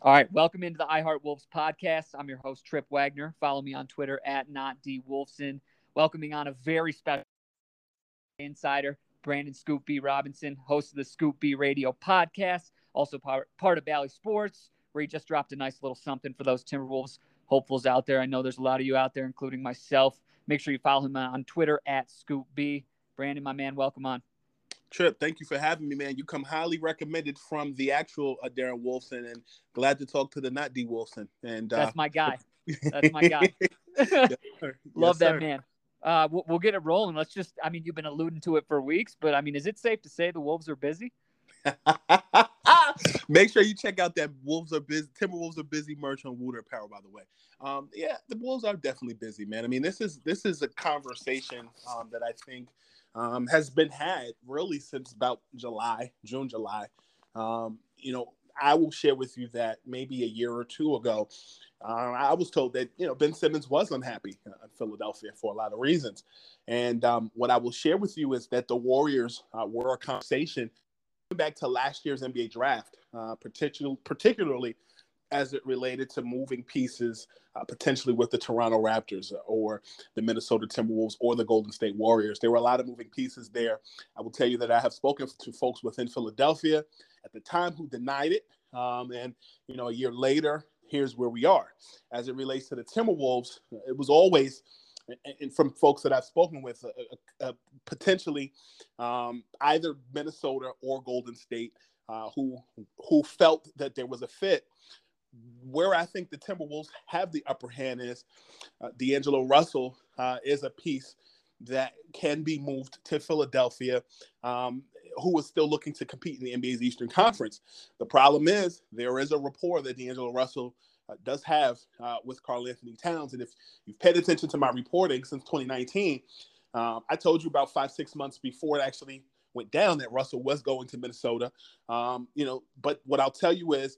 All right, welcome into the iHeart Wolves podcast. I'm your host Trip Wagner. Follow me on Twitter at notdwolfson. Welcoming on a very special insider, Brandon Scoop B Robinson, host of the Scoop B Radio podcast, also part, part of Bally Sports, where he just dropped a nice little something for those Timberwolves hopefuls out there. I know there's a lot of you out there, including myself. Make sure you follow him on Twitter at Scoop B. Brandon, my man, welcome on. Trip, thank you for having me, man. You come highly recommended from the actual uh, Darren Wolfson, and glad to talk to the not D Wolfson. And uh, that's my guy. That's my guy. yes, Love yes, that sir. man. Uh, we'll, we'll, get it rolling. Let's just. I mean, you've been alluding to it for weeks, but I mean, is it safe to say the Wolves are busy? Make sure you check out that Wolves are busy. Timberwolves are busy merch on Wooter Apparel, by the way. Um, yeah, the Wolves are definitely busy, man. I mean, this is this is a conversation um, that I think um, has been had really since about July, June, July. Um, you know, I will share with you that maybe a year or two ago, uh, I was told that you know Ben Simmons was unhappy in Philadelphia for a lot of reasons, and um, what I will share with you is that the Warriors uh, were a conversation back to last year's NBA draft, uh, particularly as it related to moving pieces uh, potentially with the Toronto Raptors or the Minnesota Timberwolves or the Golden State Warriors. There were a lot of moving pieces there. I will tell you that I have spoken to folks within Philadelphia at the time who denied it. Um, and, you know, a year later, here's where we are. As it relates to the Timberwolves, it was always and from folks that I've spoken with, potentially um, either Minnesota or Golden State, uh, who who felt that there was a fit where I think the Timberwolves have the upper hand is uh, D'Angelo Russell uh, is a piece that can be moved to Philadelphia, um, who is still looking to compete in the NBA's Eastern Conference. The problem is there is a rapport that D'Angelo Russell uh, does have uh, with Karl-Anthony Towns, and if you've paid attention to my reporting since 2019, um, I told you about five six months before it actually went down that Russell was going to Minnesota. Um, you know, but what I'll tell you is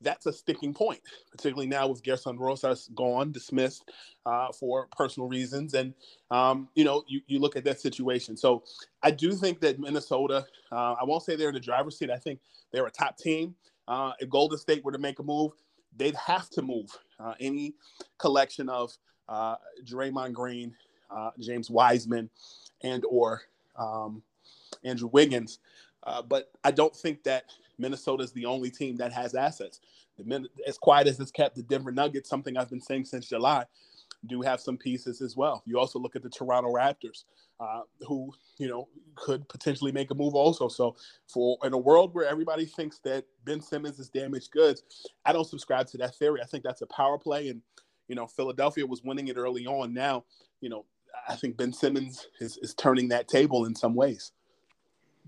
that's a sticking point, particularly now with Gersson Rosas gone, dismissed uh, for personal reasons. And, um, you know, you, you look at that situation. So I do think that Minnesota, uh, I won't say they're in the driver's seat. I think they're a top team. Uh, if Golden State were to make a move, they'd have to move uh, any collection of uh, Draymond Green, uh, James Wiseman, and or um, Andrew Wiggins. but I don't think that Minnesota is the only team that has assets. As quiet as it's kept, the Denver Nuggets, something I've been saying since July, do have some pieces as well. You also look at the Toronto Raptors, uh, who you know could potentially make a move also. So, for in a world where everybody thinks that Ben Simmons is damaged goods, I don't subscribe to that theory. I think that's a power play, and you know Philadelphia was winning it early on. Now, you know, I think Ben Simmons is, is turning that table in some ways.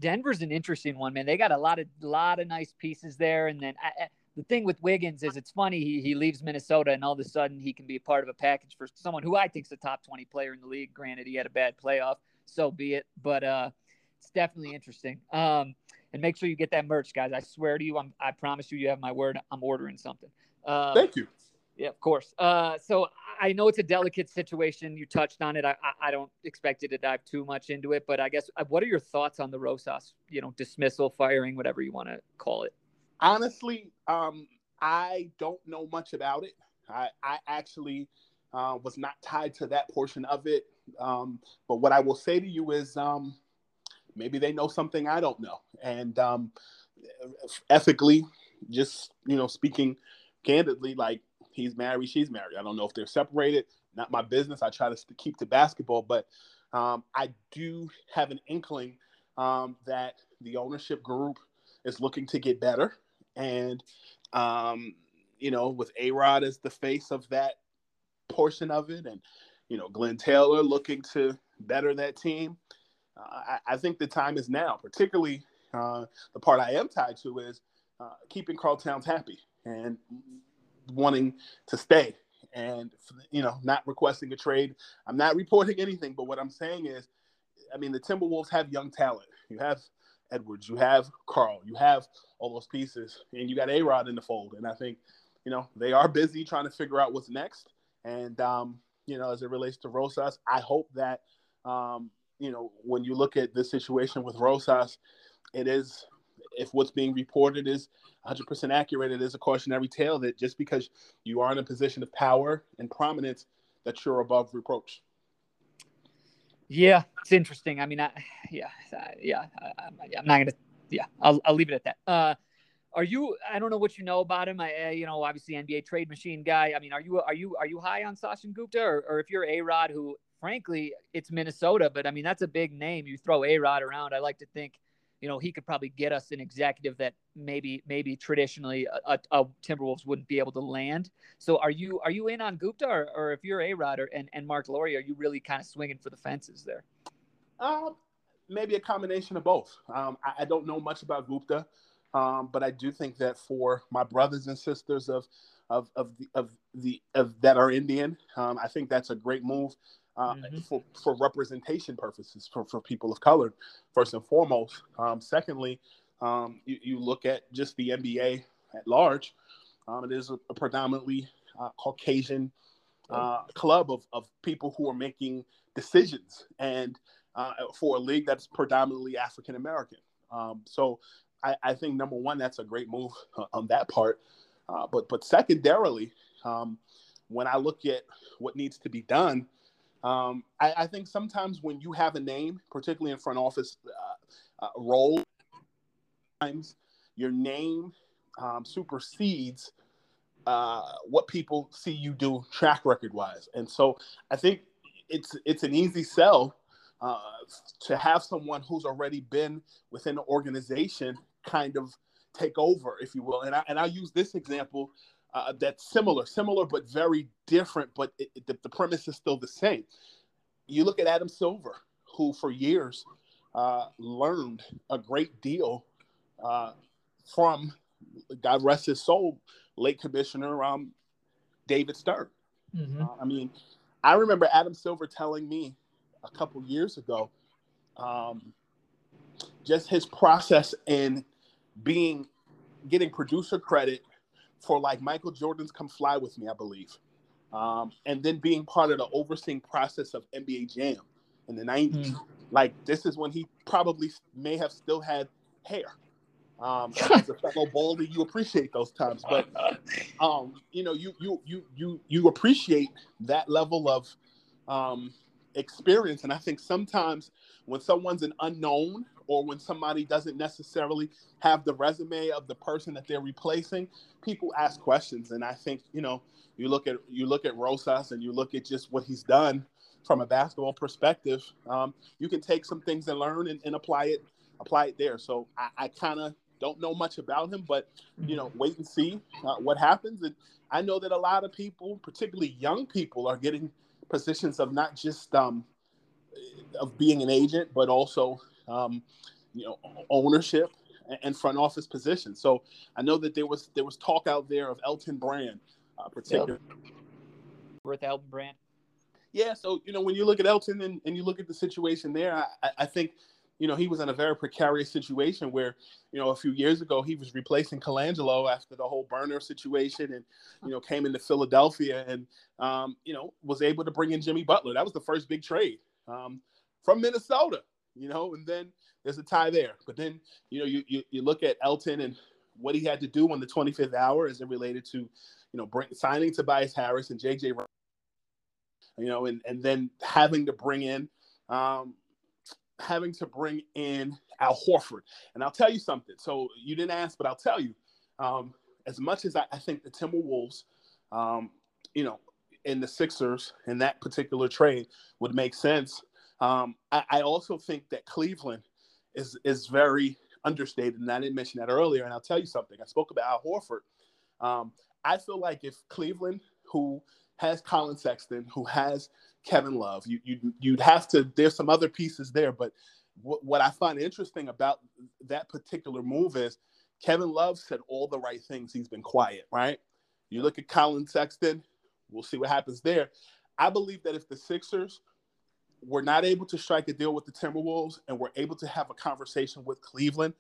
Denver's an interesting one, man. They got a lot of lot of nice pieces there, and then I, the thing with Wiggins is it's funny he, he leaves Minnesota and all of a sudden he can be a part of a package for someone who I think is a top twenty player in the league. Granted, he had a bad playoff, so be it. But uh, it's definitely interesting. Um, and make sure you get that merch, guys. I swear to you, I'm, I promise you, you have my word. I'm ordering something. Um, Thank you. Yeah, of course. Uh, so I know it's a delicate situation. You touched on it. I, I don't expect you to dive too much into it, but I guess uh, what are your thoughts on the Rosas, you know, dismissal, firing, whatever you want to call it? Honestly, um, I don't know much about it. I, I actually uh, was not tied to that portion of it. Um, but what I will say to you is um, maybe they know something I don't know. And um, ethically, just, you know, speaking candidly, like he's married, she's married. I don't know if they're separated. Not my business. I try to keep to basketball, but um, I do have an inkling um, that the ownership group is looking to get better, and um, you know, with A Rod as the face of that portion of it, and you know, Glenn Taylor looking to better that team. Uh, I, I, think the time is now. Particularly, uh, the part I am tied to is uh, keeping Karl Towns happy and wanting to stay and you know not requesting a trade. I'm not reporting anything, but what I'm saying is, I mean, the Timberwolves have young talent. You have Edwards, you have Karl, you have all those pieces, and you got A Rod in the fold. And I think, you know, they are busy trying to figure out what's next. And um, you know, as it relates to Rosas, I hope that um, you know when you look at the situation with Rosas, it is if what's being reported is 100% accurate, it is a cautionary tale that just because you are in a position of power and prominence, that you're above reproach. Yeah, it's interesting. I mean, I, yeah, yeah, I, am not gonna. Yeah, I'll, I'll leave it at that. Uh, are you? I don't know what you know about him. I, you know, obviously NBA trade machine guy. I mean, are you? Are you? Are you high on Sachin Gupta, or, or if you're a Rod, who frankly, it's Minnesota, but I mean, that's a big name. You throw a Rod around. I like to think you know, he could probably get us an executive that maybe maybe traditionally a, a, Timberwolves wouldn't be able to land. So are you are you in on Gupta or, or if you're a Rod and, and Marc Lore, are you really kind of swinging for the fences there? Um, maybe a combination of both. Um, I, I, don't know much about Gupta, um, but I do think that for my brothers and sisters of of of the of the of that are Indian, um, I think that's a great move uh, mm-hmm. for, for representation purposes for, for people of color, first and foremost. Um, secondly, um, you, you, look at just the NBA at large, um, it is a, a predominantly uh, Caucasian uh, club of, of people who are making decisions and uh, for a league that's predominantly African American. Um, so I, I, think number one, that's a great move on that part. Uh, but but secondarily, um, when I look at what needs to be done, um, I, I, think sometimes when you have a name, particularly in front office uh, uh, role, times your name um, supersedes uh, what people see you do track record wise, and so I think it's it's an easy sell uh, to have someone who's already been within the organization kind of take over, if you will. And I and I use this example uh, that's similar, similar but very different. But it, it, the, the, premise is still the same. You look at Adam Silver, who for years uh, learned a great deal uh, from, God rest his soul, late Commissioner um, David Stern. Mm-hmm. I mean, I remember Adam Silver telling me a couple years ago um, just his process in being getting producer credit for like Michael Jordan's "Come Fly with Me," I believe, um, and then being part of the overseeing process of NBA Jam in the '90s. Mm. Like this is when he probably may have still had hair. Um, as a fellow baldy, you appreciate those times, but um, you know, you you you you you appreciate that level of um, experience, and I think sometimes when someone's an unknown or when somebody doesn't necessarily have the resume of the person that they're replacing, people ask questions. And I think, you know, you look at you look at Rosas and you look at just what he's done from a basketball perspective, um, you can take some things and learn and, and apply it apply it there. So I, I kind of don't know much about him, but you know, wait and see uh, what happens. And I know that a lot of people, particularly young people, are getting positions of not just um, of being an agent, but also um, you know, ownership and front office positions. So I know that there was there was talk out there of Elton Brand, uh, particularly yep. with Elton Brand. Yeah, so you know when you look at Elton and, and you look at the situation there, I, I think you know he was in a very precarious situation where you know a few years ago he was replacing Colangelo after the whole burner situation, and you know came into Philadelphia and um, you know was able to bring in Jimmy Butler. That was the first big trade um, from Minnesota you know, and then there's a tie there. But then, you know, you, you, you look at Elton and what he had to do on the 25th hour as it related to, you know, bring, signing Tobias Harris and JJ, you know, and, and then having to bring in, um, having to bring in Al Horford. And I'll tell you something. So you didn't ask, but I'll tell you, um, as much as I, I think the Timberwolves, um, you know, in the Sixers in that particular trade would make sense um, I, I, also think that Cleveland is is very understated, and I didn't mention that earlier. And I'll tell you something. I spoke about Al Horford. Um, I feel like if Cleveland, who has Collin Sexton, who has Kevin Love, you, you you'd have to. There's some other pieces there, but what, what I find interesting about that particular move is Kevin Love said all the right things. He's been quiet, right? You look at Collin Sexton. We'll see what happens there. I believe that if the Sixers we're not able to strike a deal with the Timberwolves and we're able to have a conversation with Cleveland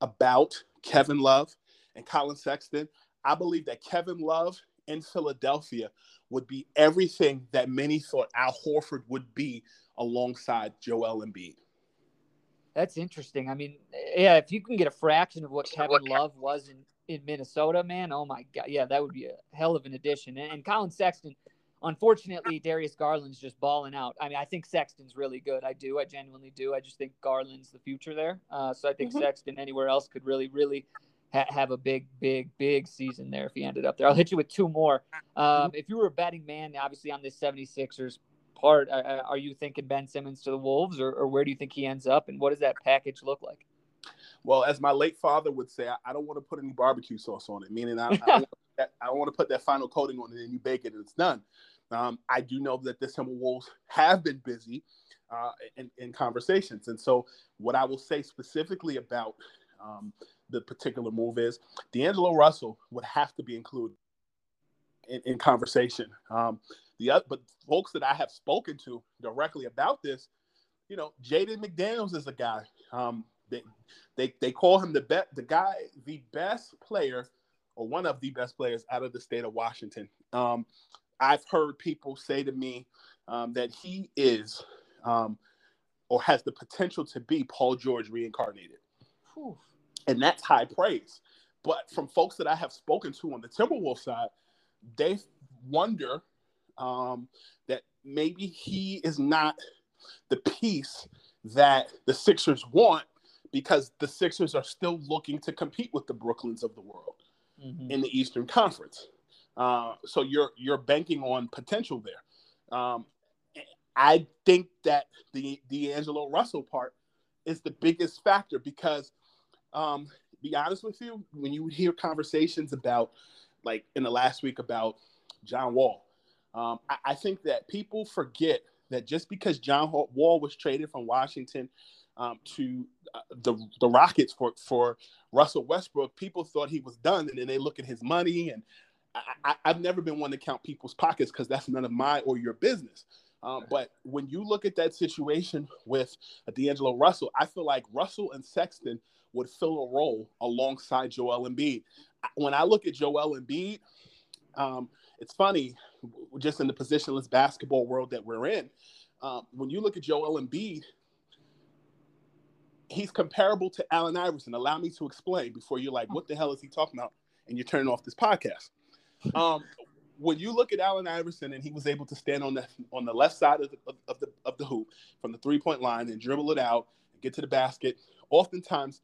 about Kevin Love and Collin Sexton, I believe that Kevin Love in Philadelphia would be everything that many thought Al Horford would be alongside Joel Embiid. That's interesting. I mean, yeah, if you can get a fraction of what Kevin Love was in, in Minnesota, man, oh my God. Yeah, that would be a hell of an addition. And, and Collin Sexton, unfortunately, Darius Garland's just balling out. I mean, I think Sexton's really good. I do. I genuinely do. I just think Garland's the future there. Uh, so I think mm-hmm. Sexton anywhere else could really, really ha- have a big, big, big season there if he ended up there. I'll hit you with two more. Um, mm-hmm. if you were a betting man, obviously on this 76ers part, uh, uh, are you thinking Ben Simmons to the Wolves, or, or, where do you think he ends up, and what does that package look like? Well, as my late father would say, I, I don't want to put any barbecue sauce on it, meaning I, I, don't, I don't want to put that final coating on it and you bake it and it's done. Um, I do know that the Timberwolves have been busy uh, in, in, conversations. And so, what I will say specifically about um, the particular move is D'Angelo Russell would have to be included in, in conversation. Um, the other, but folks that I have spoken to directly about this, you know, Jaden McDaniels is a guy. Um, they, they they call him the bet the guy the best player or one of the best players out of the state of Washington. Um, I've heard people say to me um, that he is um, or has the potential to be Paul George reincarnated. Whew. And that's high praise. But from folks that I have spoken to on the Timberwolves side, they wonder um, that maybe he is not the piece that the Sixers want because the Sixers are still looking to compete with the Brooklyns of the world mm-hmm. in the Eastern Conference. Uh, so you're you're banking on potential there. Um, I think that the D'Angelo Russell part is the biggest factor because, um, be honest with you, when you hear conversations about, like in the last week about John Wall, um, I, I, think that people forget that just because John Wall was traded from Washington um, to uh, the the Rockets for for Russell Westbrook, people thought he was done, and then they look at his money, and I, have never been one to count people's pockets because that's none of my or your business. Um, but when you look at that situation with D'Angelo Russell, I feel like Russell and Sexton would fill a role alongside Joel Embiid. When I look at Joel Embiid, um, it's funny, just in the positionless basketball world that we're in. Um, when you look at Joel Embiid, he's comparable to Allen Iverson. Allow me to explain before you're like, what the hell is he talking about? And you're turning off this podcast. Um, when you look at Allen Iverson and he was able to stand on the on the left side of the of the of the hoop from the three point line and dribble it out and get to the basket, oftentimes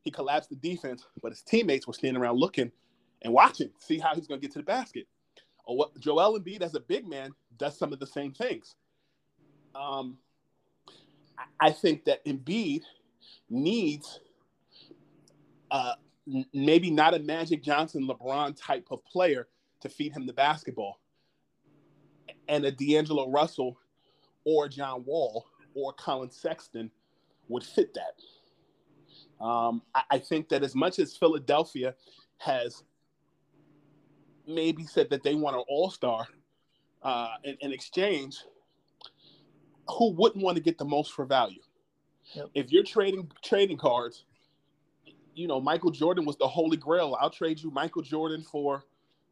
he collapsed the defense, but his teammates were standing around looking and watching, see how he's going to get to the basket. Or what Joel Embiid as a big man does some of the same things. Um, I think that Embiid needs uh, maybe not a Magic Johnson, LeBron type of player to feed him the basketball. And a D'Angelo Russell or John Wall or Collin Sexton would fit that. Um, I, I think that as much as Philadelphia has maybe said that they want an all star uh, in, in, exchange, who wouldn't want to get the most for value? Yep. If you're trading trading cards, you know Michael Jordan was the holy grail. I'll trade you Michael Jordan for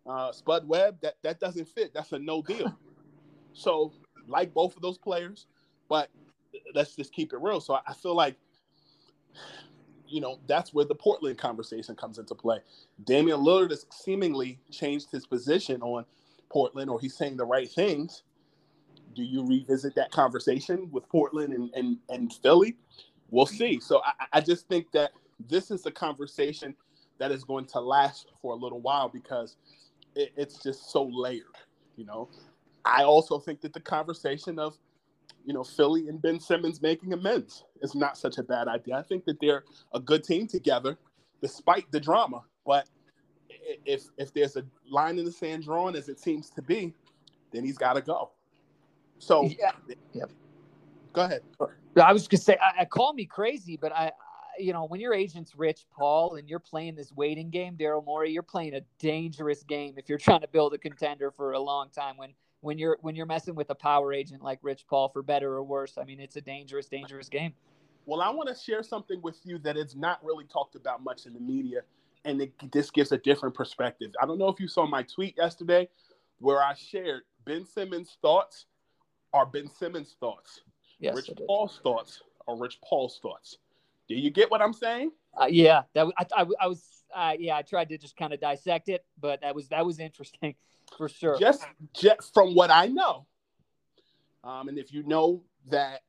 uh, Spud Webb, that that doesn't fit. That's a no deal. so like both of those players, but let's just keep it real. So I, I feel like you know that's where the Portland conversation comes into play. Damian Lillard has seemingly changed his position on Portland, or he's saying the right things. Do you revisit that conversation with Portland and and, and Philly? We'll see. So I, I just think that this is a conversation that is going to last for a little while because it, it's just so layered, you know. I also think that the conversation of, you know, Philly and Ben Simmons making amends is not such a bad idea. I think that they're a good team together, despite the drama. But if if there's a line in the sand drawn, as it seems to be, then he's got to go. So, yeah, yep. Go ahead. I was gonna say, I, I call me crazy, but I, you know, when your agent's Rich Paul and you're playing this waiting game, Daryl Morey, you're playing a dangerous game if you're trying to build a contender for a long time. When when you're when you're messing with a power agent like Rich Paul, for better or worse, I mean, it's a dangerous, dangerous game. Well, I want to share something with you that is not really talked about much in the media, and it, this gives a different perspective. I don't know if you saw my tweet yesterday where I shared Ben Simmons' thoughts are Ben Simmons' thoughts. Yes, Rich Paul's thoughts are Rich Paul's thoughts. Do you get what I'm saying? Uh, yeah, that I, I, I was uh, yeah I tried to just kind of dissect it, but that was that was interesting for sure. Just just from what I know, um, and if you know that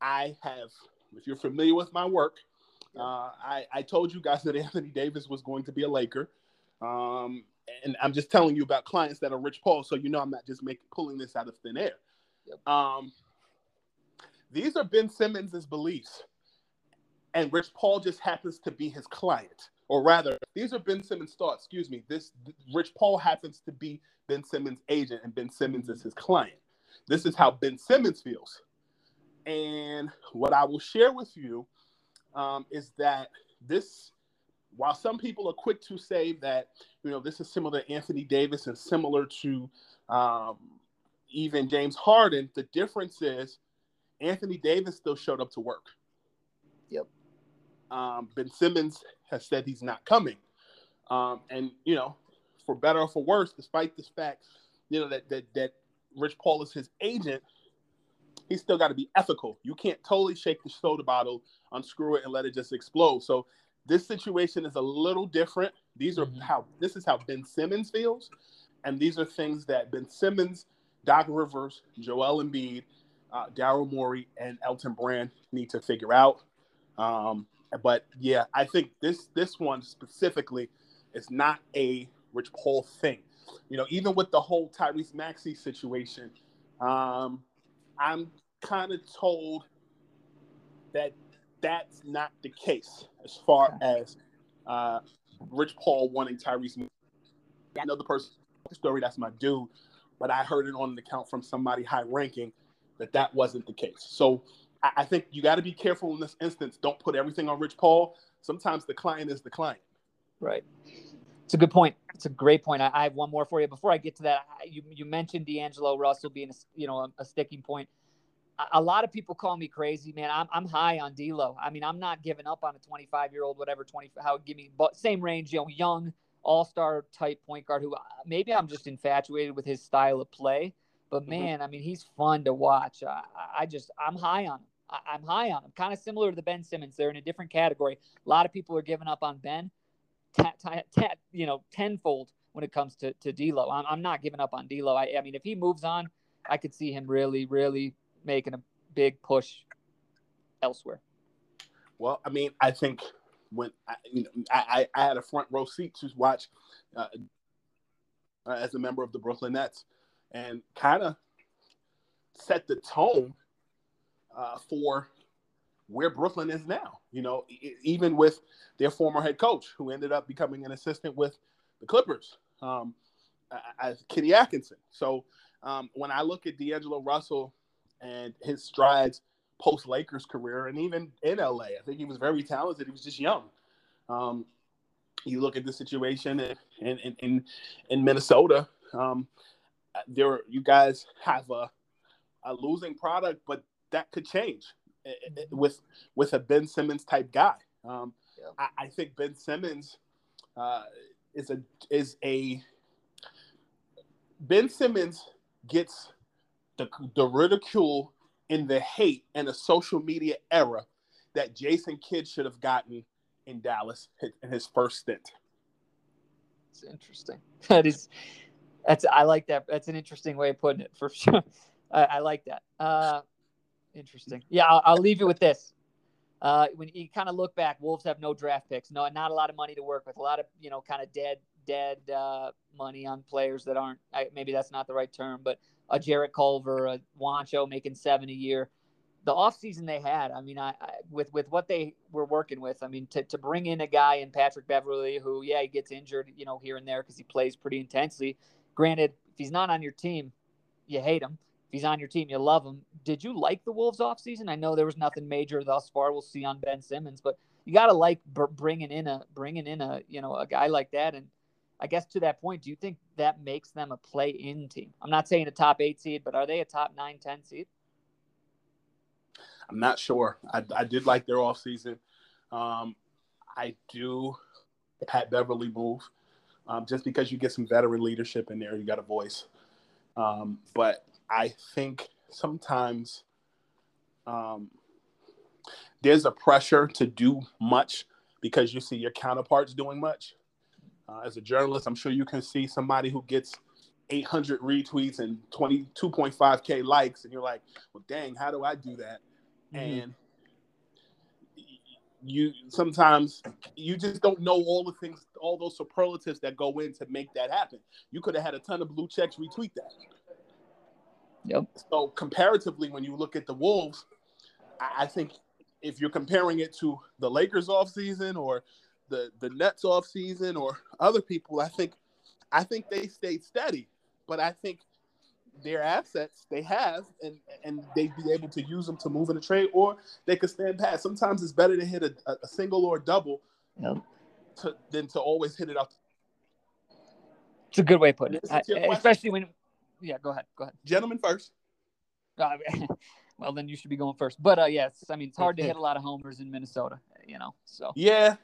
I have, if you're familiar with my work, uh, I, I told you guys that Anthony Davis was going to be a Laker. Um, and I'm just telling you about clients that are Rich Paul, so you know I'm not just making pulling this out of thin air. Yep. Um, these are Ben Simmons' beliefs, and Rich Paul just happens to be his client, or rather, these are Ben Simmons' thoughts. Excuse me. This Rich Paul happens to be Ben Simmons' agent, and Ben Simmons is his client. This is how Ben Simmons feels. And what I will share with you um, is that this, while some people are quick to say that, you know, this is similar to Anthony Davis and similar to um, even James Harden, the difference is Anthony Davis still showed up to work. Yep. Um, ben Simmons has said he's not coming. Um, and, you know, for better or for worse, despite this fact, you know, that, that, that Rich Paul is his agent, he's still got to be ethical. You can't totally shake the soda bottle, unscrew it, and let it just explode. So this situation is a little different. These are mm-hmm. how this is how Ben Simmons feels, and these are things that Ben Simmons, Doc Rivers, Joel Embiid, uh, Daryl Morey, and Elton Brand need to figure out. Um, but yeah, I think this this one specifically is not a Rich Paul thing. You know, even with the whole Tyrese Maxey situation, um, I'm kind of told that that's not the case as far as uh, Rich Paul wanting Tyrese. I know the person story that's my dude, but I heard it on an account from somebody high ranking that that wasn't the case. So I, I think you got to be careful in this instance. Don't put everything on Rich Paul. Sometimes the client is the client. Right. It's a good point. It's a great point. I, I have one more for you. Before I get to that, you you mentioned D'Angelo Russell being a, you know a, a sticking point a lot of people call me crazy, man. I'm, I'm high on D'Lo. I mean, I'm not giving up on a 25 year old, whatever 20, how give me, but same range, you know, young all star type point guard who uh, maybe I'm just infatuated with his style of play. But mm-hmm. man, mm-hmm. I mean, he's fun to watch. I, I just, I'm high on him. I, am high on him. Kind of similar to the Ben Simmons. They're in a different category. A lot of people are giving up on Ben, ta, ta, ta, you know, tenfold when it comes to to D'Lo. I'm, I'm not giving up on D'Lo. I, I mean, if he moves on, I could see him really, really making a big push elsewhere? Well, I mean, I think when I, you know, I, I had a front row seat to watch uh, uh, as a member of the Brooklyn Nets, and kind of set the tone uh, for where Brooklyn is now. You know, even with their former head coach, who ended up becoming an assistant with the Clippers, um, as Kenny Atkinson. So um, when I look at D'Angelo Russell and his strides post Lakers career and even in LA. I think he was very talented. He was just young. Um, you look at the situation in in in, in Minnesota. Um, there, you guys have a a losing product, but that could change eh, eh, eh, with with a Ben Simmons type guy. Um, yeah. I, I, think Ben Simmons uh, is a is a Ben Simmons gets the, the ridicule and the hate in the social media era that Jason Kidd should have gotten in Dallas in his first stint. It's interesting. That is, that's I like that. That's an interesting way of putting it for sure. I, I like that. Uh, interesting. Yeah, I'll, I'll leave you with this. Uh, when you kind of look back, Wolves have no draft picks, no, not a lot of money to work with, a lot of you know kind of dead, dead uh, money on players that aren't. I, maybe that's not the right term, but a Jarrett Culver, a Juancho making seven a year. The offseason they had, I mean, I, I, with with what they were working with, I mean, to, to bring in a guy in Patrick Beverley who, yeah, he gets injured, you know, here and there because he plays pretty intensely. Granted, if he's not on your team, you hate him. If he's on your team, you love him. Did you like the Wolves offseason? I know there was nothing major thus far. We'll see on Ben Simmons, but you got to like bringing in a bringing in a you know a guy like that and I guess to that point, do you think that makes them a play in team? I'm not saying a top eight seed, but are they a top nine, 10 seed? I'm not sure. I, I did like their offseason. Um, I do Pat Beverley move um, just because you get some veteran leadership in there, you got a voice. Um, but I think sometimes um, there's a pressure to do much because you see your counterparts doing much. Uh, as a journalist, I'm sure you can see somebody who gets 800 retweets and 22.5k likes, and you're like, "Well, dang, how do I do that?" Mm-hmm. And you sometimes you just don't know all the things, all those superlatives that go in to make that happen. You could have had a ton of blue checks retweet that. Yep. So comparatively, when you look at the Wolves, I think if you're comparing it to the Lakers off season or the the Nets off season or other people, I think I think they stayed steady. But I think their assets they have and and they'd be able to use them to move in a trade or they could stand pat. Sometimes it's better to hit a, a single or a double yep. to, than to always hit it out. It's a good way to put it, I, especially when. Yeah, go ahead. Go ahead. Gentlemen first. Uh, well, then you should be going first. But uh, yes, I mean it's hard to hit a lot of homers in Minnesota, you know. So yeah,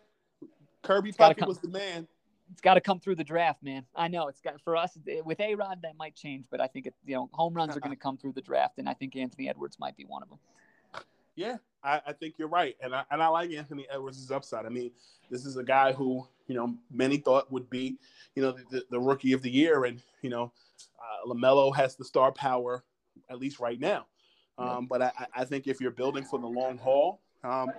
Kirby Puckett was the man it's got to come through the draft, man. I know it's got for us with A Rod that might change, but I think it, you know home runs are going to come through the draft, and I think Anthony Edwards might be one of them. Yeah, I, I, think you're right, and I and I like Anthony Edwards' upside. I mean, this is a guy who you know many thought would be you know the, the rookie of the year, and you know uh, Lamelo has the star power at least right now. Um. But I, I think if you're building for the long haul, um,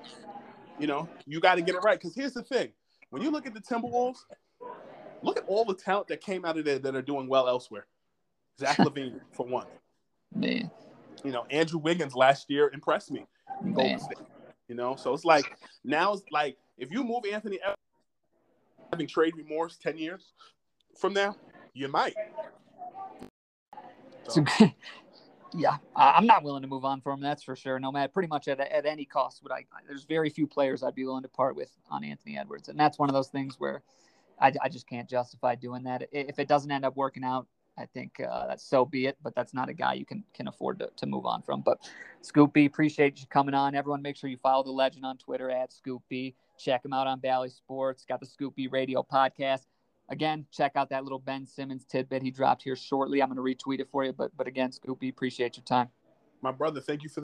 you know you got to get it right. Because here's the thing: when you look at the Timberwolves, look at all the talent that came out of there that are doing well elsewhere. Zach LaVine, for one. Man. You know, Andrew Wiggins last year impressed me. Golden State. You know, so it's like now it's like if you move Anthony having trade remorse 10 years from now, you might. So. Yeah, I'm not willing to move on from him. That's for sure. No matter, pretty much at, at any cost, would I? There's very few players I'd be willing to part with on Anthony Edwards, and that's one of those things where I, I just can't justify doing that. If it doesn't end up working out, I think uh, that's so be it. But that's not a guy you can can afford to, to move on from. But Scoop B, appreciate you coming on. Everyone, make sure you follow the legend on Twitter at Scoop B. Check him out on Bally Sports. Got the Scoop B Radio podcast. Again, check out that little Ben Simmons tidbit he dropped here shortly. I'm going to retweet it for you. But but again, Scoop B, appreciate your time. My brother, thank you for.